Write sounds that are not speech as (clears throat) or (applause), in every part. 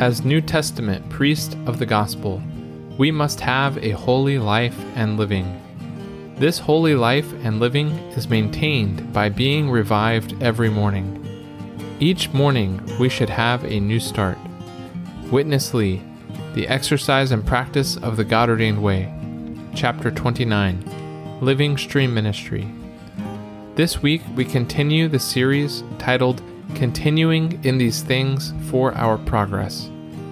As New Testament priest of the gospel, we must have a holy life and living. This holy life and living is maintained by being revived every morning. Each morning, we should have a new start. Witness Lee, The Exercise and Practice of the God Ordained Way, Chapter 29 Living Stream Ministry. This week, we continue the series titled Continuing in These Things for Our Progress,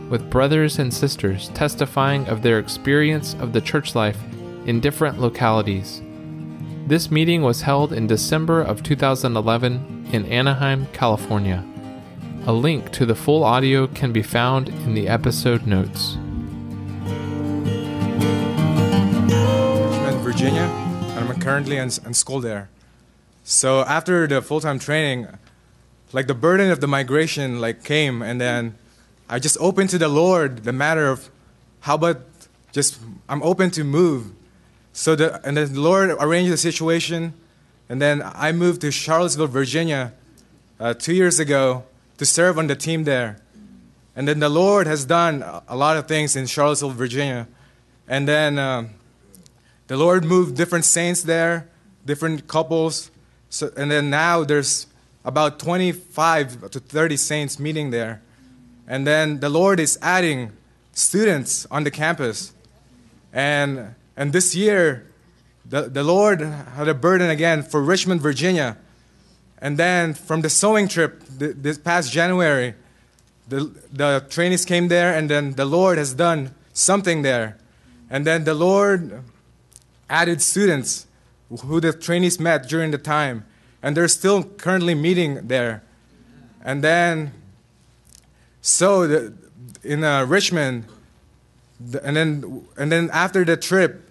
with brothers and sisters testifying of their experience of the church life in different localities. This meeting was held in December of 2011 in Anaheim, California. A link to the full audio can be found in the episode notes. Richmond, Virginia, and I'm currently in, in school there. So after the full-time training, like the burden of the migration like came, and then I just opened to the Lord the matter of how about just I'm open to move. So the and then the Lord arranged the situation, and then I moved to Charlottesville, Virginia, uh, two years ago to serve on the team there. And then the Lord has done a lot of things in Charlottesville, Virginia. And then um, the Lord moved different saints there, different couples. So, and then now there's about 25 to 30 saints meeting there. And then the Lord is adding students on the campus. And, and this year, the, the Lord had a burden again for Richmond, Virginia. And then from the sowing trip th- this past January, the, the trainees came there, and then the Lord has done something there. And then the Lord added students who the trainees met during the time, and they're still currently meeting there. And then, so the, in uh, Richmond, the, and then and then after the trip,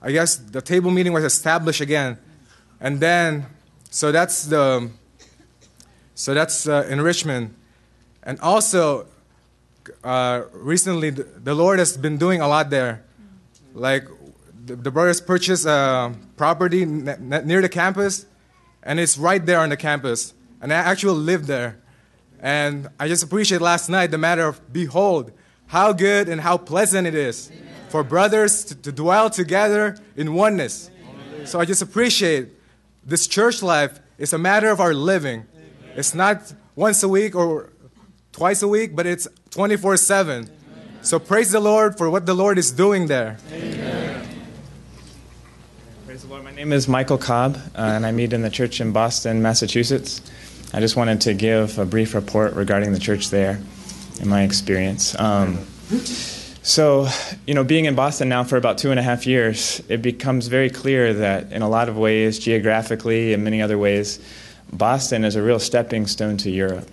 I guess the table meeting was established again, and then so that's the so that's uh, in Richmond, and also uh, recently the, the Lord has been doing a lot there, like the, the brothers purchased a property n- n- near the campus, and it's right there on the campus, and I actually live there, and I just appreciate last night the matter of behold how good and how pleasant it is for brothers to, to dwell together in oneness. So I just appreciate this church life is a matter of our living. It's not once a week or twice a week, but it's 24 7. So praise the Lord for what the Lord is doing there. The Lord. My name is Michael Cobb, uh, and I meet in the church in Boston, Massachusetts. I just wanted to give a brief report regarding the church there and my experience. Um, so, you know, being in Boston now for about two and a half years, it becomes very clear that in a lot of ways, geographically and many other ways, Boston is a real stepping stone to Europe.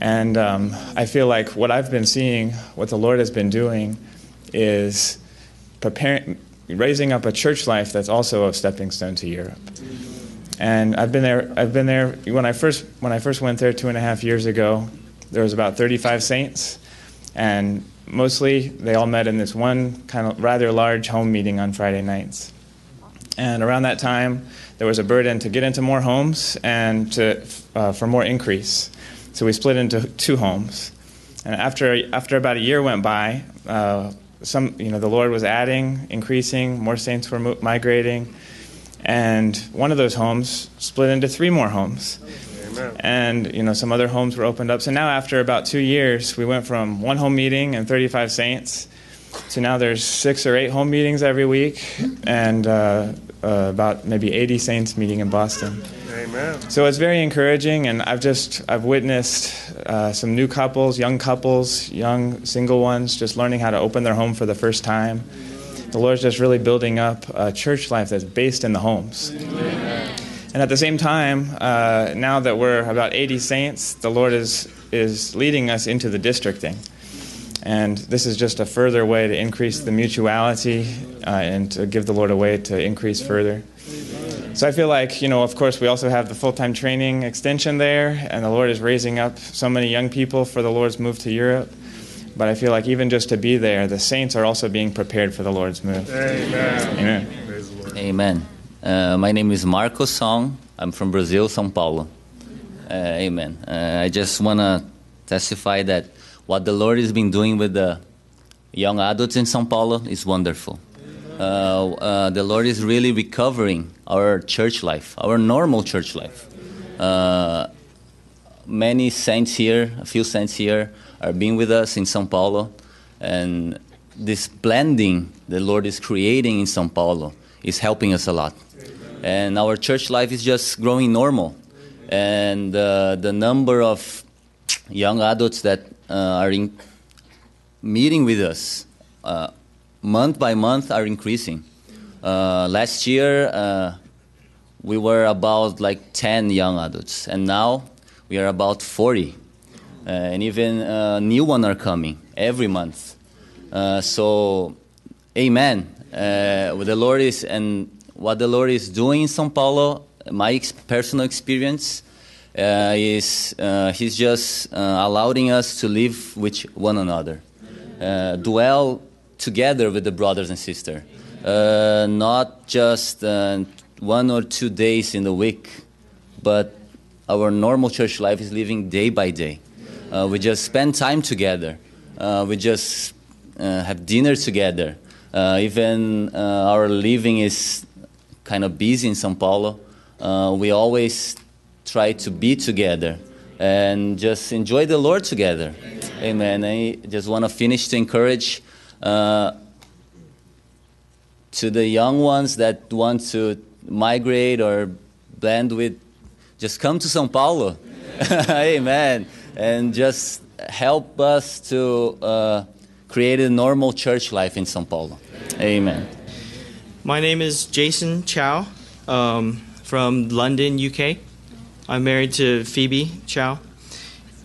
And um, I feel like what I've been seeing, what the Lord has been doing, is preparing, raising up a church life that's also a stepping stone to Europe. And I've been there. I've been there when I first when I first went there two and a half years ago. There was about 35 saints, and mostly they all met in this one kind of rather large home meeting on Friday nights. And around that time, there was a burden to get into more homes and to, uh, for more increase. So we split into two homes. And after, after about a year went by, uh, some, you know, the Lord was adding, increasing, more saints were migrating. And one of those homes split into three more homes. And you know some other homes were opened up. So now after about two years, we went from one home meeting and 35 saints to now there's six or eight home meetings every week, and uh, uh, about maybe 80 saints meeting in Boston. Amen. So it's very encouraging, and I've just I've witnessed uh, some new couples, young couples, young single ones, just learning how to open their home for the first time. The Lord's just really building up a church life that's based in the homes. And at the same time, uh, now that we're about 80 saints, the Lord is is leading us into the districting. And this is just a further way to increase the mutuality uh, and to give the Lord a way to increase further. So I feel like, you know, of course, we also have the full time training extension there, and the Lord is raising up so many young people for the Lord's move to Europe. But I feel like even just to be there, the saints are also being prepared for the Lord's move. Amen. Amen. Praise the Lord. Amen. Uh, my name is Marco Song. I'm from Brazil, São Paulo. Uh, amen. Uh, I just want to testify that what the Lord has been doing with the young adults in Sao Paulo is wonderful. Uh, uh, the Lord is really recovering our church life, our normal church life. Uh, many saints here, a few saints here, are being with us in Sao Paulo, and this blending the Lord is creating in Sao Paulo is helping us a lot. And our church life is just growing normal, and uh, the number of young adults that are in meeting with us uh, month by month are increasing. Uh, last year, uh, we were about like 10 young adults, and now we are about 40. Uh, and even uh, new one are coming every month. Uh, so, amen. Uh, what the Lord is and what the Lord is doing in São Paulo, my ex- personal experience uh, is uh, He's just allowing us to live with one another, dwell together with the brothers and sisters, not just one or two days in the week, but our normal church life is living day by day. Uh, we just spend time together. Uh, we just uh, have dinner together. Uh, even uh, our living is kind of busy in Sao Paulo. Uh, we always try to be together and just enjoy the Lord together. Amen. I just want to finish to encourage to the young ones that want to migrate or blend with, just come to Sao Paulo. (laughs) Amen. And just help us to uh, create a normal church life in Sao Paulo. Amen. My name is Jason Chow um, from London, UK. I'm married to Phoebe Chow.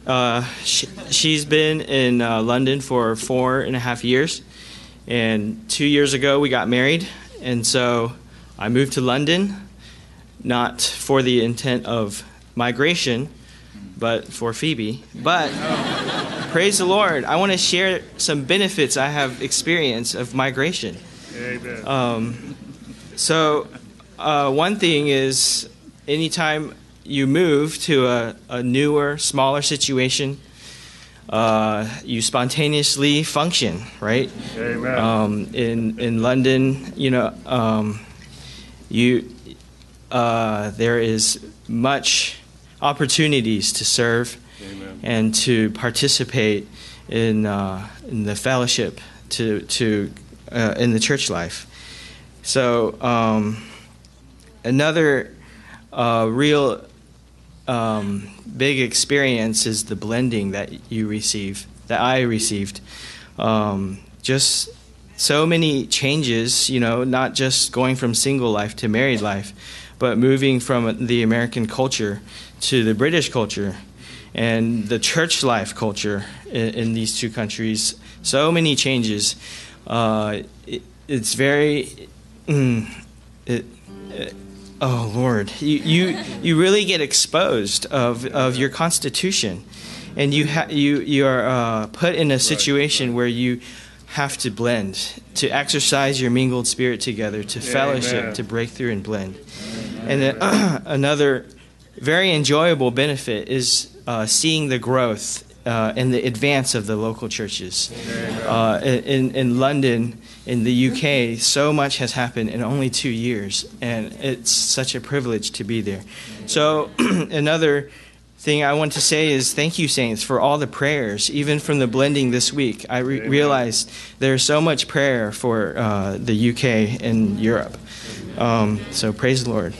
Uh, she, has been in uh, London for four and a half years. And two years ago, we got married. And so I moved to London, not for the intent of migration, but for Phoebe. But praise the Lord, I want to share some benefits I have experienced of migration. Amen. Um, so, uh, one thing is anytime you move to a, a newer, smaller situation, uh, you spontaneously function, right? Amen. Um, in in London, you know, um, you uh, there is much opportunities to serve Amen. and to participate in uh, in the fellowship to to uh, in the church life. So um, another uh, real um, big experience is the blending that you receive, that I received. Um, just so many changes, you know, not just going from single life to married life, but moving from the American culture to the British culture and the church life culture in, in these two countries. So many changes. Uh, it, it's very. Mm, it, it, oh Lord, you, you you really get exposed of, of your constitution, and you ha- you you are uh, put in a situation right, where you have to blend, to exercise your mingled spirit together, to fellowship, Amen. to break through and blend. Amen. And then, uh, (clears throat) another very enjoyable benefit is uh, seeing the growth uh, and the advance of the local churches. Uh, in, in London, in the UK, so much has happened in only two years, and it's such a privilege to be there. So, (clears throat) another thing I want to say is thank you, Saints, for all the prayers, even from the blending this week. I re- realized there's so much prayer for uh, the UK and Europe. Um, so praise the Lord.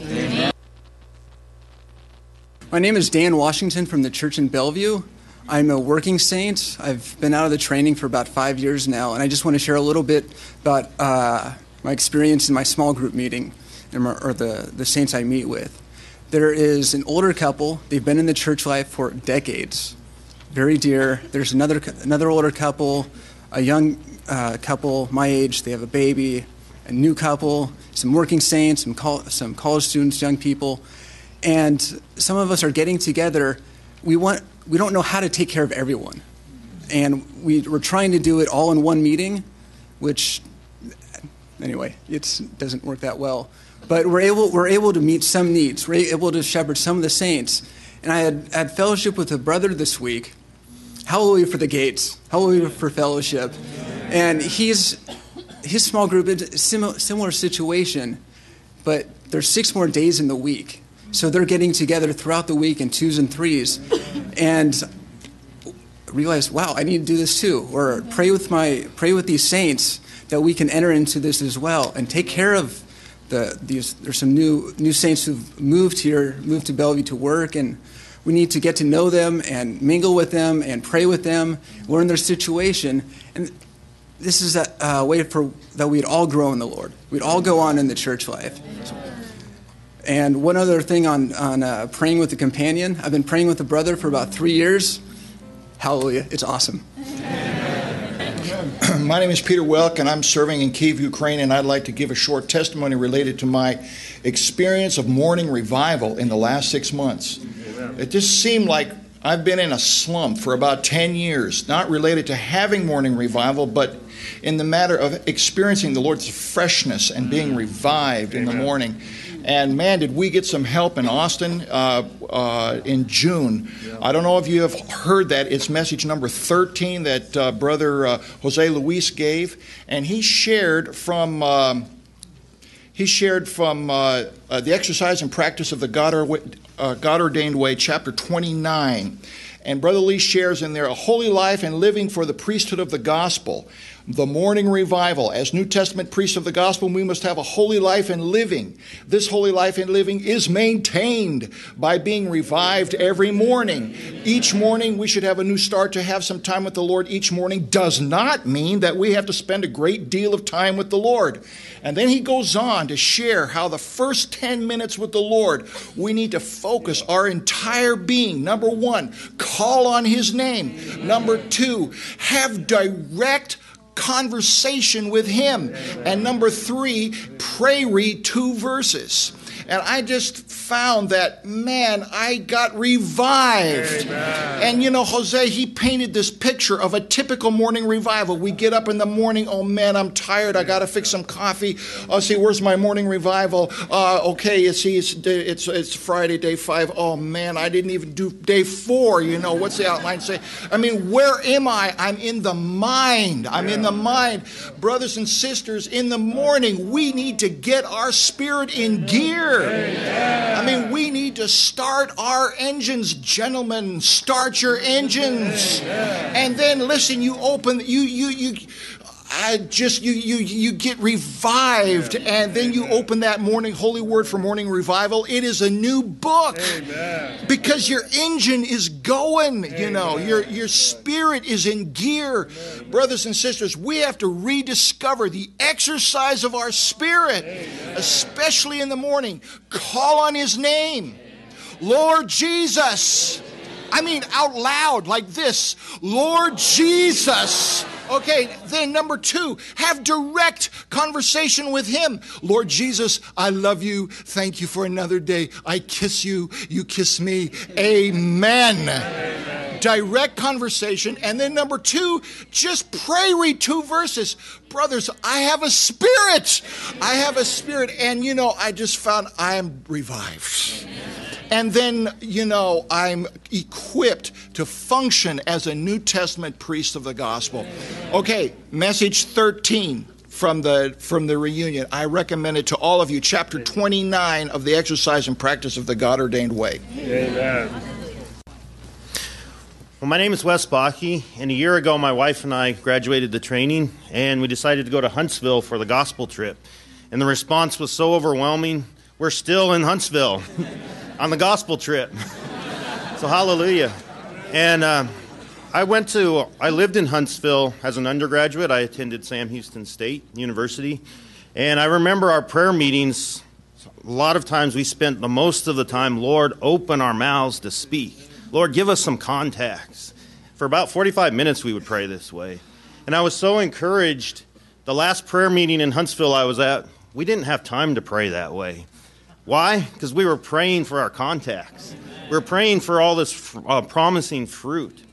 My name is Dan Washington from the church in Bellevue. I'm a working saint. I've been out of the training for about five years now, and I just want to share a little bit about uh, my experience in my small group meeting, or the, the saints I meet with. There is an older couple. They've been in the church life for decades, very dear. There's another another older couple, a young uh, couple my age. They have a baby. A new couple, some working saints, some col- some college students, young people, and some of us are getting together. We want we don't know how to take care of everyone, and we, we're trying to do it all in one meeting, which anyway, it doesn't work that well. But we're able, we're able to meet some needs. We're able to shepherd some of the saints. And I had, had fellowship with a brother this week, hallelujah for the gates, hallelujah for fellowship. And he's his small group is similar, similar situation, but there's six more days in the week. So they're getting together throughout the week in twos and threes. And realize, wow, I need to do this too. Or pray with my pray with these saints that we can enter into this as well and take care of the these there's some new new saints who've moved here, moved to Bellevue to work and we need to get to know them and mingle with them and pray with them, learn their situation. And this is a uh, way for that we'd all grow in the Lord. We'd all go on in the church life. And one other thing on, on uh, praying with a companion. I've been praying with a brother for about three years. Hallelujah. It's awesome. (clears throat) My name is Peter Welk, and I'm serving in Kiev, Ukraine, and I'd like to give a short testimony related to my experience of morning revival in the last six months. It just seemed like I've been in a slump for about 10 years, not related to having morning revival, but in the matter of experiencing the Lord's freshness and being revived in the morning. And man, did we get some help in Austin uh, uh, in June. I don't know if you have heard that. It's message number 13 that uh, Brother uh, Jose Luis gave. And he shared from. Um, he shared from uh, uh, the exercise and practice of the God, God ordained way, chapter 29. And Brother Lee shares in there a holy life and living for the priesthood of the gospel the morning revival. As New Testament priests of the gospel, we must have a holy life and living. This holy life and living is maintained by being revived every morning. Each morning, we should have a new start to have some time with the Lord each morning. Does not mean that we have to spend a great deal of time with the Lord. And then he goes on to share how the first 10 minutes with the Lord, we need to focus our entire being. Number one, call on his name. Number two, have direct conversation with Him. And number three, pray read two verses. And I just found that, man, I got revived. Amen. And you know, Jose, he painted this picture of a typical morning revival. We get up in the morning, oh man, I'm tired. I got to fix some coffee. Oh, see, where's my morning revival? Uh, okay, you see, it's, it's, it's Friday, day five. Oh man, I didn't even do day four. You know, what's the outline say? I mean, where am I? I'm in the mind. I'm in the mind. Brothers and sisters, in the morning, we need to get our spirit in gear. I mean, we need to start our engines, gentlemen. Start your engines. And then listen, you open you you you I just you you you get revived. And then you open that morning holy word for morning revival. It is a new book. Amen. because your engine is going you know. Your your spirit is in gear. Brothers and sisters we have to rediscover the exercise of our spirit especially in the morning. Call on his name. Lord Jesus I mean out loud like this Lord Jesus Okay, then number two, have direct conversation with Him. Lord Jesus, I love you. Thank you for another day. I kiss you. You kiss me. Amen. Amen. Direct conversation. And then number two, just pray, read two verses. Brothers, I have a spirit. I have a spirit. And you know, I just found I am revived. And then, you know, I'm equipped to function as a New Testament priest of the gospel. Okay, message 13 from the from the reunion. I recommend it to all of you. Chapter 29 of the exercise and practice of the God ordained way. Amen. Well, my name is Wes Bakke, and a year ago, my wife and I graduated the training, and we decided to go to Huntsville for the gospel trip. And the response was so overwhelming, we're still in Huntsville. (laughs) on the gospel trip. so hallelujah. And uh, I went to, I lived in Huntsville as an undergraduate. I attended Sam Houston State University. And I remember our prayer meetings, a lot of times we spent the most of the time, Lord, open our mouths to speak. Lord, give us some contacts. For about 45 minutes, we would pray this way. And I was so encouraged. The last prayer meeting in Huntsville I was at, we didn't have time to pray that way. Why? Because we were praying for our contacts. We are praying for all this uh, promising fruit.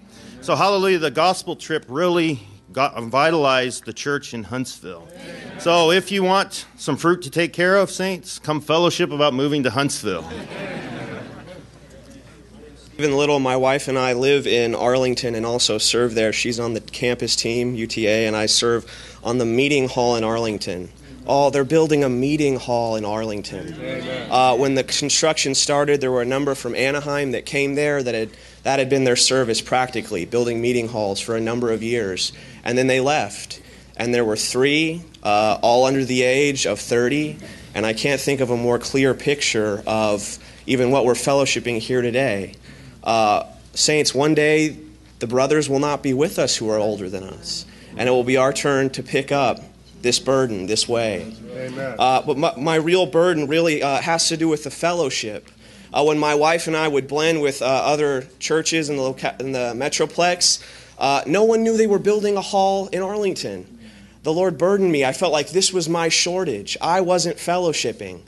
So, hallelujah, the gospel trip really got vitalized the church in Huntsville. So, if you want some fruit to take care of, saints, come fellowship about moving to Huntsville. Even little, my wife and I live in Arlington and also serve there. She's on the campus team, UTA, and I serve on the meeting hall in Arlington. Oh, they're building a meeting hall in Arlington. Uh, when the construction started, there were a number from Anaheim that came there that had that had been their service practically, building meeting halls for a number of years, and then they left. And there were three, uh, all under the age of 30, and I can't think of a more clear picture of even what we're fellowshipping here today. Uh, saints, one day the brothers will not be with us who are older than us, and it will be our turn to pick up this burden this way. Uh, but my, my, real burden really uh, has to do with the fellowship. Uh, when my wife and I would blend with uh, other churches in the, loca- in the Metroplex, uh, no one knew they were building a hall in Arlington. The Lord burdened me. I felt like this was my shortage. I wasn't fellowshipping.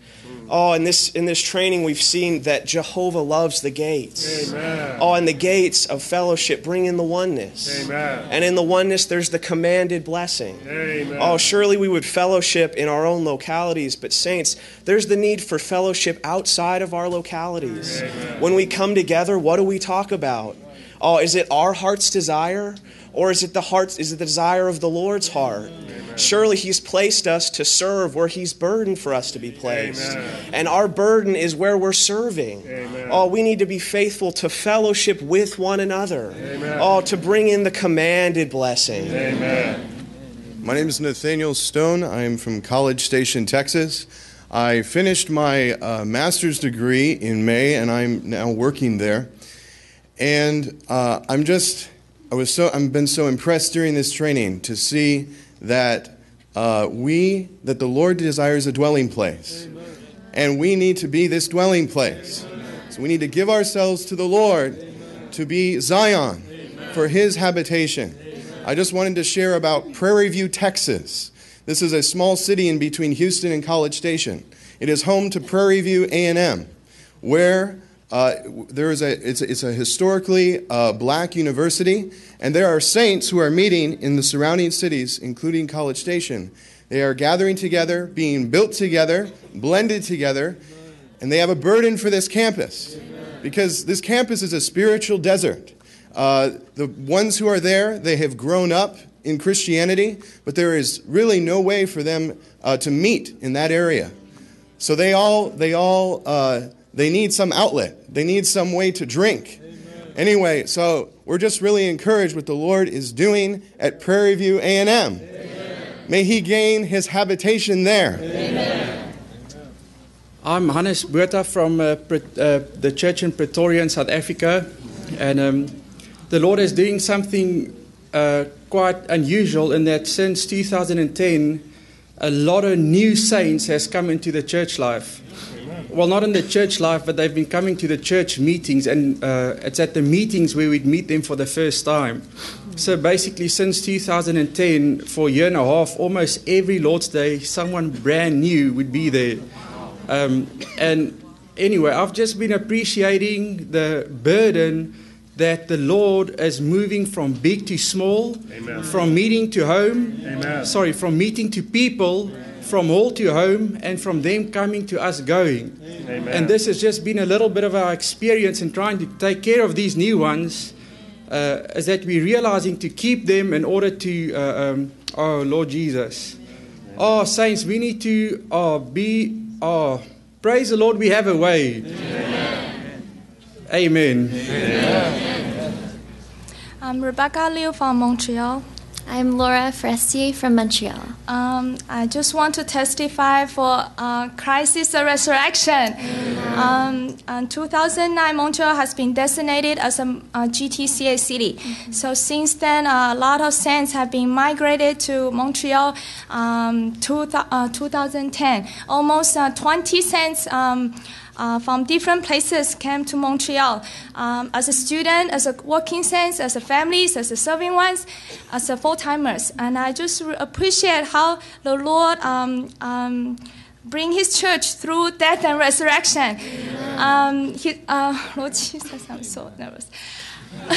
Oh, in this in this training, we've seen that Jehovah loves the gates. Amen. Oh, and the gates of fellowship bring in the oneness. Amen. And in the oneness, there's the commanded blessing. Amen. Oh, surely we would fellowship in our own localities, but saints, there's the need for fellowship outside of our localities. When we come together, what do we talk about? Oh, is it our heart's desire? Or is it the heart is it the desire of the Lord's heart? Surely He's placed us to serve where He's burdened for us to be placed. Amen. And our burden is where we're serving. Amen. Oh, we need to be faithful to fellowship with one another. Amen. Oh, to bring in the commanded blessing. Amen. My name is Nathaniel Stone. I am from College Station, Texas. I finished my uh, master's degree in May, and I'm now working there. And uh, I'm just, I was so, I've been so impressed during this training to see that uh, we, that the Lord desires a dwelling place. And we need to be this dwelling place. So we need to give ourselves to the Lord to be Zion for his habitation. I just wanted to share about Prairie View, Texas. This is a small city in between Houston and College Station. It is home to Prairie View A&M, where uh, there is a, it's, a, it's a historically uh, black university, and there are saints who are meeting in the surrounding cities, including College Station. They are gathering together, being built together, blended together, and they have a burden for this campus because this campus is a spiritual desert. Uh, the ones who are there, they have grown up in Christianity, but there is really no way for them uh, to meet in that area. So they all, they all, uh, they need some outlet. They need some way to drink. Amen. Anyway, so we're just really encouraged what the Lord is doing at Prairie View A&M. Amen. May He gain His habitation there. Amen. I'm Hannes Botha from uh, uh, the church in Pretoria in South Africa, and um, the Lord is doing something uh, quite unusual in that since 2010, a lot of new saints has come into the church life well, not in the church life, but they've been coming to the church meetings, and uh, it's at the meetings where we'd meet them for the first time. So basically, since 2010, for a year and a half, almost every Lord's Day, someone brand new would be there. Um, and anyway, I've just been appreciating the burden that the Lord is moving from big to small, Amen. from meeting to home, Amen. sorry, from meeting to people from hall to home and from them coming to us going. Amen. And this has just been a little bit of our experience in trying to take care of these new ones. Uh, is that we're realizing to keep them in order to, uh, um, oh Lord Jesus. Oh, saints, we need to oh, be, oh, praise the Lord, we have a way. Amen. Amen. Amen. I'm Rebecca Liu from Montreal. I'm Laura Forestier from Montreal. Um, I just want to testify for uh, Christ's resurrection. Um, in 2009, Montreal has been designated as a, a GTCA city. Mm-hmm. So since then, uh, a lot of saints have been migrated to Montreal. Um, two, uh, 2010, almost uh, 20 saints. Uh, from different places came to Montreal um, as a student, as a working saints, as a families, as a serving ones, as a full timers. And I just appreciate how the Lord um, um, bring His church through death and resurrection. Um, he, uh, (laughs) Lord Jesus, I'm so nervous. (laughs)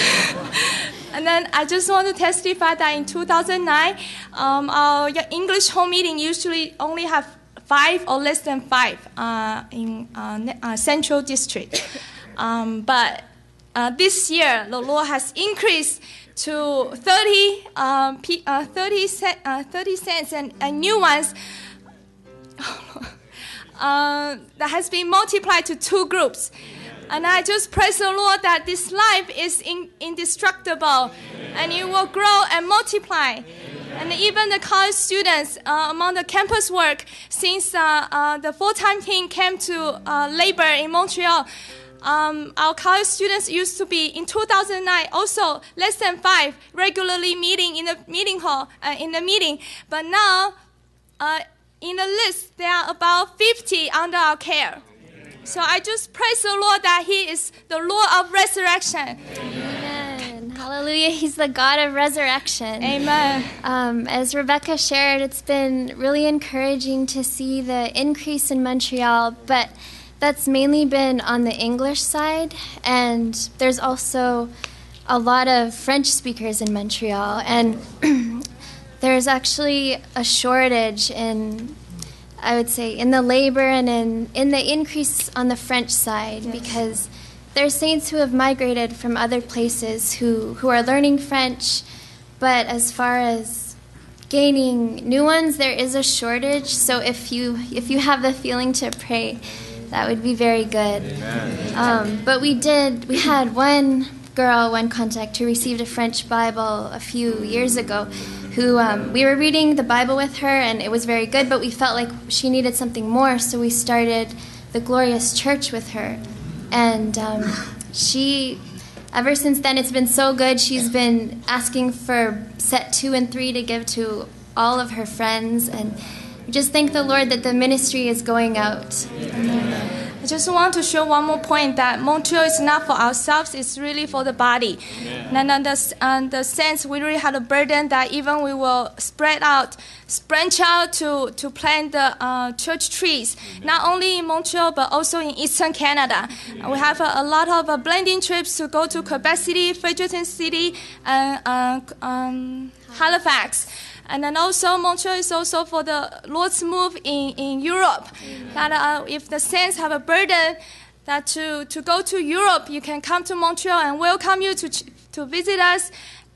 and then I just want to testify that in 2009, um, our English home meeting usually only have five or less than five uh, in uh, uh, Central District. (coughs) Um, but this year the Lord has increased to 30, um, p- uh, 30, cent, uh, 30 cents and, and new ones (laughs) uh, that has been multiplied to two groups. And I just praise the Lord that this life is in, indestructible and it will grow and multiply. And even the college students uh, among the campus work, since uh, uh, the full time team came to uh, labor in Montreal, um, our college students used to be in 2009 also less than five regularly meeting in the meeting hall uh, in the meeting, but now uh, in the list there are about 50 under our care. So I just praise the Lord that He is the Lord of resurrection. Amen. Hallelujah. He's the God of resurrection. Amen. Um, as Rebecca shared, it's been really encouraging to see the increase in Montreal, but that's mainly been on the English side, and there's also a lot of French speakers in Montreal, and (clears throat) there's actually a shortage in I would say in the labor and in, in the increase on the French side yes. because there are saints who have migrated from other places who, who are learning French, but as far as gaining new ones, there is a shortage. So if you if you have the feeling to pray, that would be very good. Um, but we did. We had one girl, one contact, who received a French Bible a few years ago, who um, we were reading the Bible with her, and it was very good, but we felt like she needed something more, so we started the Glorious Church with her. And um, she, ever since then, it's been so good. She's been asking for set two and three to give to all of her friends, and we just thank the Lord that the ministry is going out. Amen. I just want to show one more point that Montreal is not for ourselves, it's really for the body. And then the, and the sense we really have a burden that even we will spread out, branch out to, to plant the uh, church trees, not only in Montreal but also in eastern Canada. We have a, a lot of uh, blending trips to go to Quebec City, Fredericton City, and uh, um, Halifax. And then also Montreal is also for the Lord's move in, in Europe. Amen. That uh, if the saints have a burden that to, to go to Europe, you can come to Montreal and welcome you to, to visit us.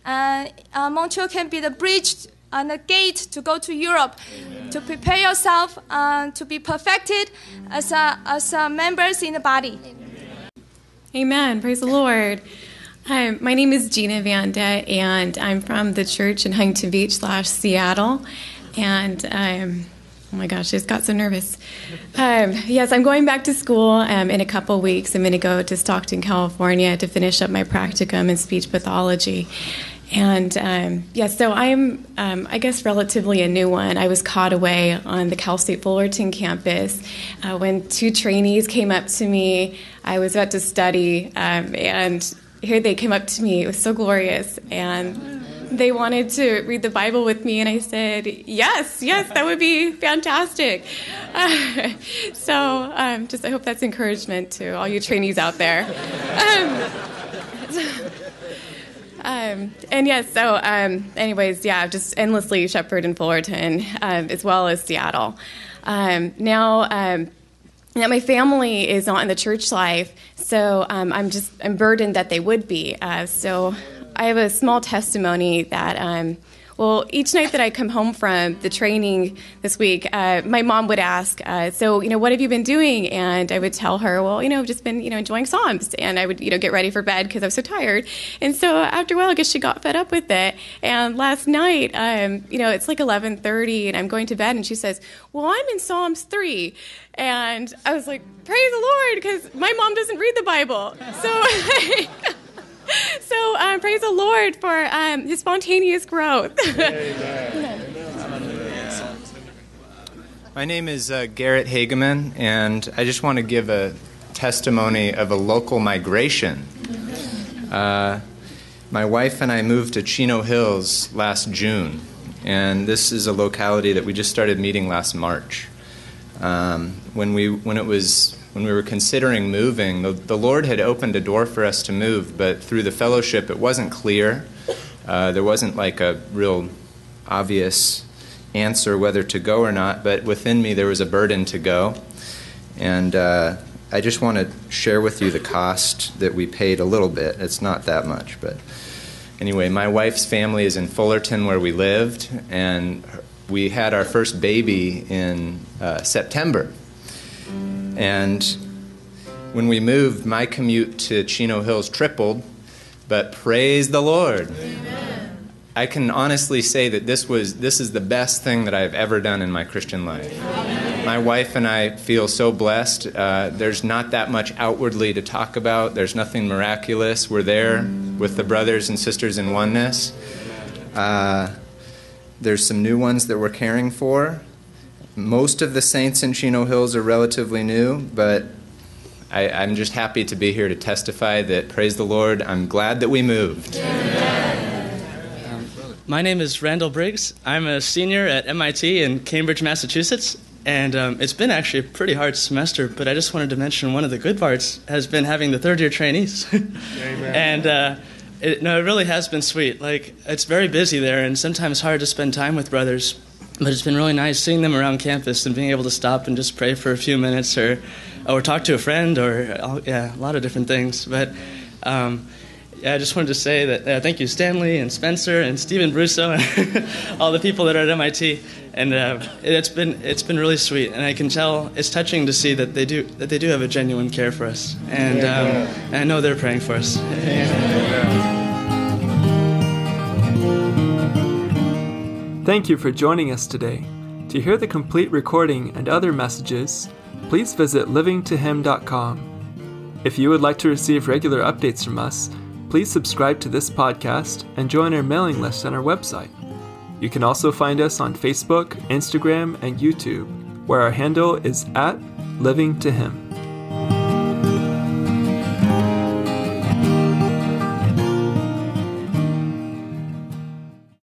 Uh, uh, Montreal can be the bridge and the gate to go to Europe, Amen. to prepare yourself uh, to be perfected as, a, as a members in the body. Amen. Praise the Lord. Hi, my name is Gina Vanda, and I'm from the church in Huntington Beach slash Seattle. And um, oh my gosh, I just got so nervous. Um, yes, I'm going back to school um, in a couple weeks. I'm going to go to Stockton, California to finish up my practicum in speech pathology. And um, yeah, so I'm, um, I guess, relatively a new one. I was caught away on the Cal State Fullerton campus uh, when two trainees came up to me. I was about to study, um, and here they came up to me. It was so glorious. And they wanted to read the Bible with me, and I said, Yes, yes, that would be fantastic. (laughs) So, um, just I hope that's encouragement to all you trainees out there. Um, (laughs) um, and yes, yeah, so, um, anyways, yeah, just endlessly Shepherd and Fullerton, um, as well as Seattle. Um, now, now, my family is not in the church life, so um, I'm just I'm burdened that they would be. Uh, so I have a small testimony that. Um, well, each night that I come home from the training this week, uh, my mom would ask, uh, "So, you know, what have you been doing?" And I would tell her, "Well, you know, I've just been, you know, enjoying Psalms." And I would, you know, get ready for bed because I was so tired. And so after a while, I guess she got fed up with it. And last night, um, you know, it's like 11:30, and I'm going to bed, and she says, "Well, I'm in Psalms 3." And I was like, "Praise the Lord," because my mom doesn't read the Bible, so. (laughs) so um, praise the Lord for um, his spontaneous growth. (laughs) My name is uh, Garrett Hageman, and I just want to give a testimony of a local migration. Uh, my wife and I moved to Chino Hills last June, and this is a locality that we just started meeting last March. Um, when we when it was when we were considering moving, the, the, Lord had opened a door for us to move, but through the fellowship, it wasn't clear. Uh, there wasn't like a real obvious answer whether to go or not, but within me, there was a burden to go. And uh, I just want to share with you the cost that we paid a little bit. It's not that much, but anyway, my wife's family is in Fullerton where we lived, and we had our first baby in uh, September. And when we moved, my commute to Chino Hills tripled, but praise the Lord. I can honestly say that this was this is the best thing that I've ever done in my Christian life. My wife and I feel so blessed. Uh, there's not that much outwardly to talk about. There's nothing miraculous. We're there with the brothers and sisters in oneness. Uh, there's some new ones that we're caring for. Most of the saints in Chino Hills are relatively new, but I, am just happy to be here to testify that, praise the Lord, I'm glad that we moved. Um, my name is Randall Briggs. I'm a senior at MIT in Cambridge, Massachusetts. And um, it's been actually a pretty hard semester, but I just wanted to mention one of the good parts has been having the third year trainees. (laughs) and uh, it, no, it really has been sweet. Like, it's very busy there and sometimes hard to spend time with brothers. But it's been really nice seeing them around campus and being able to stop and just pray for a few minutes or or talk to a friend, or yeah, a lot of different things. But um, yeah, I just wanted to say that uh, thank you, Stanley and Spencer and Stephen Brusso and (laughs) all the people that are at MIT. And uh, it's been it's been really sweet, and I can tell it's touching to see that they do that they do have a genuine care for us, and, um, and I know they're praying for us. Thank you for joining us today. To hear the complete recording and other messages, please visit livingtohim.com. If you would like to receive regular updates from us, please subscribe to this podcast and join our mailing list on our website. You can also find us on Facebook, Instagram, and YouTube, where our handle is at Living to Him.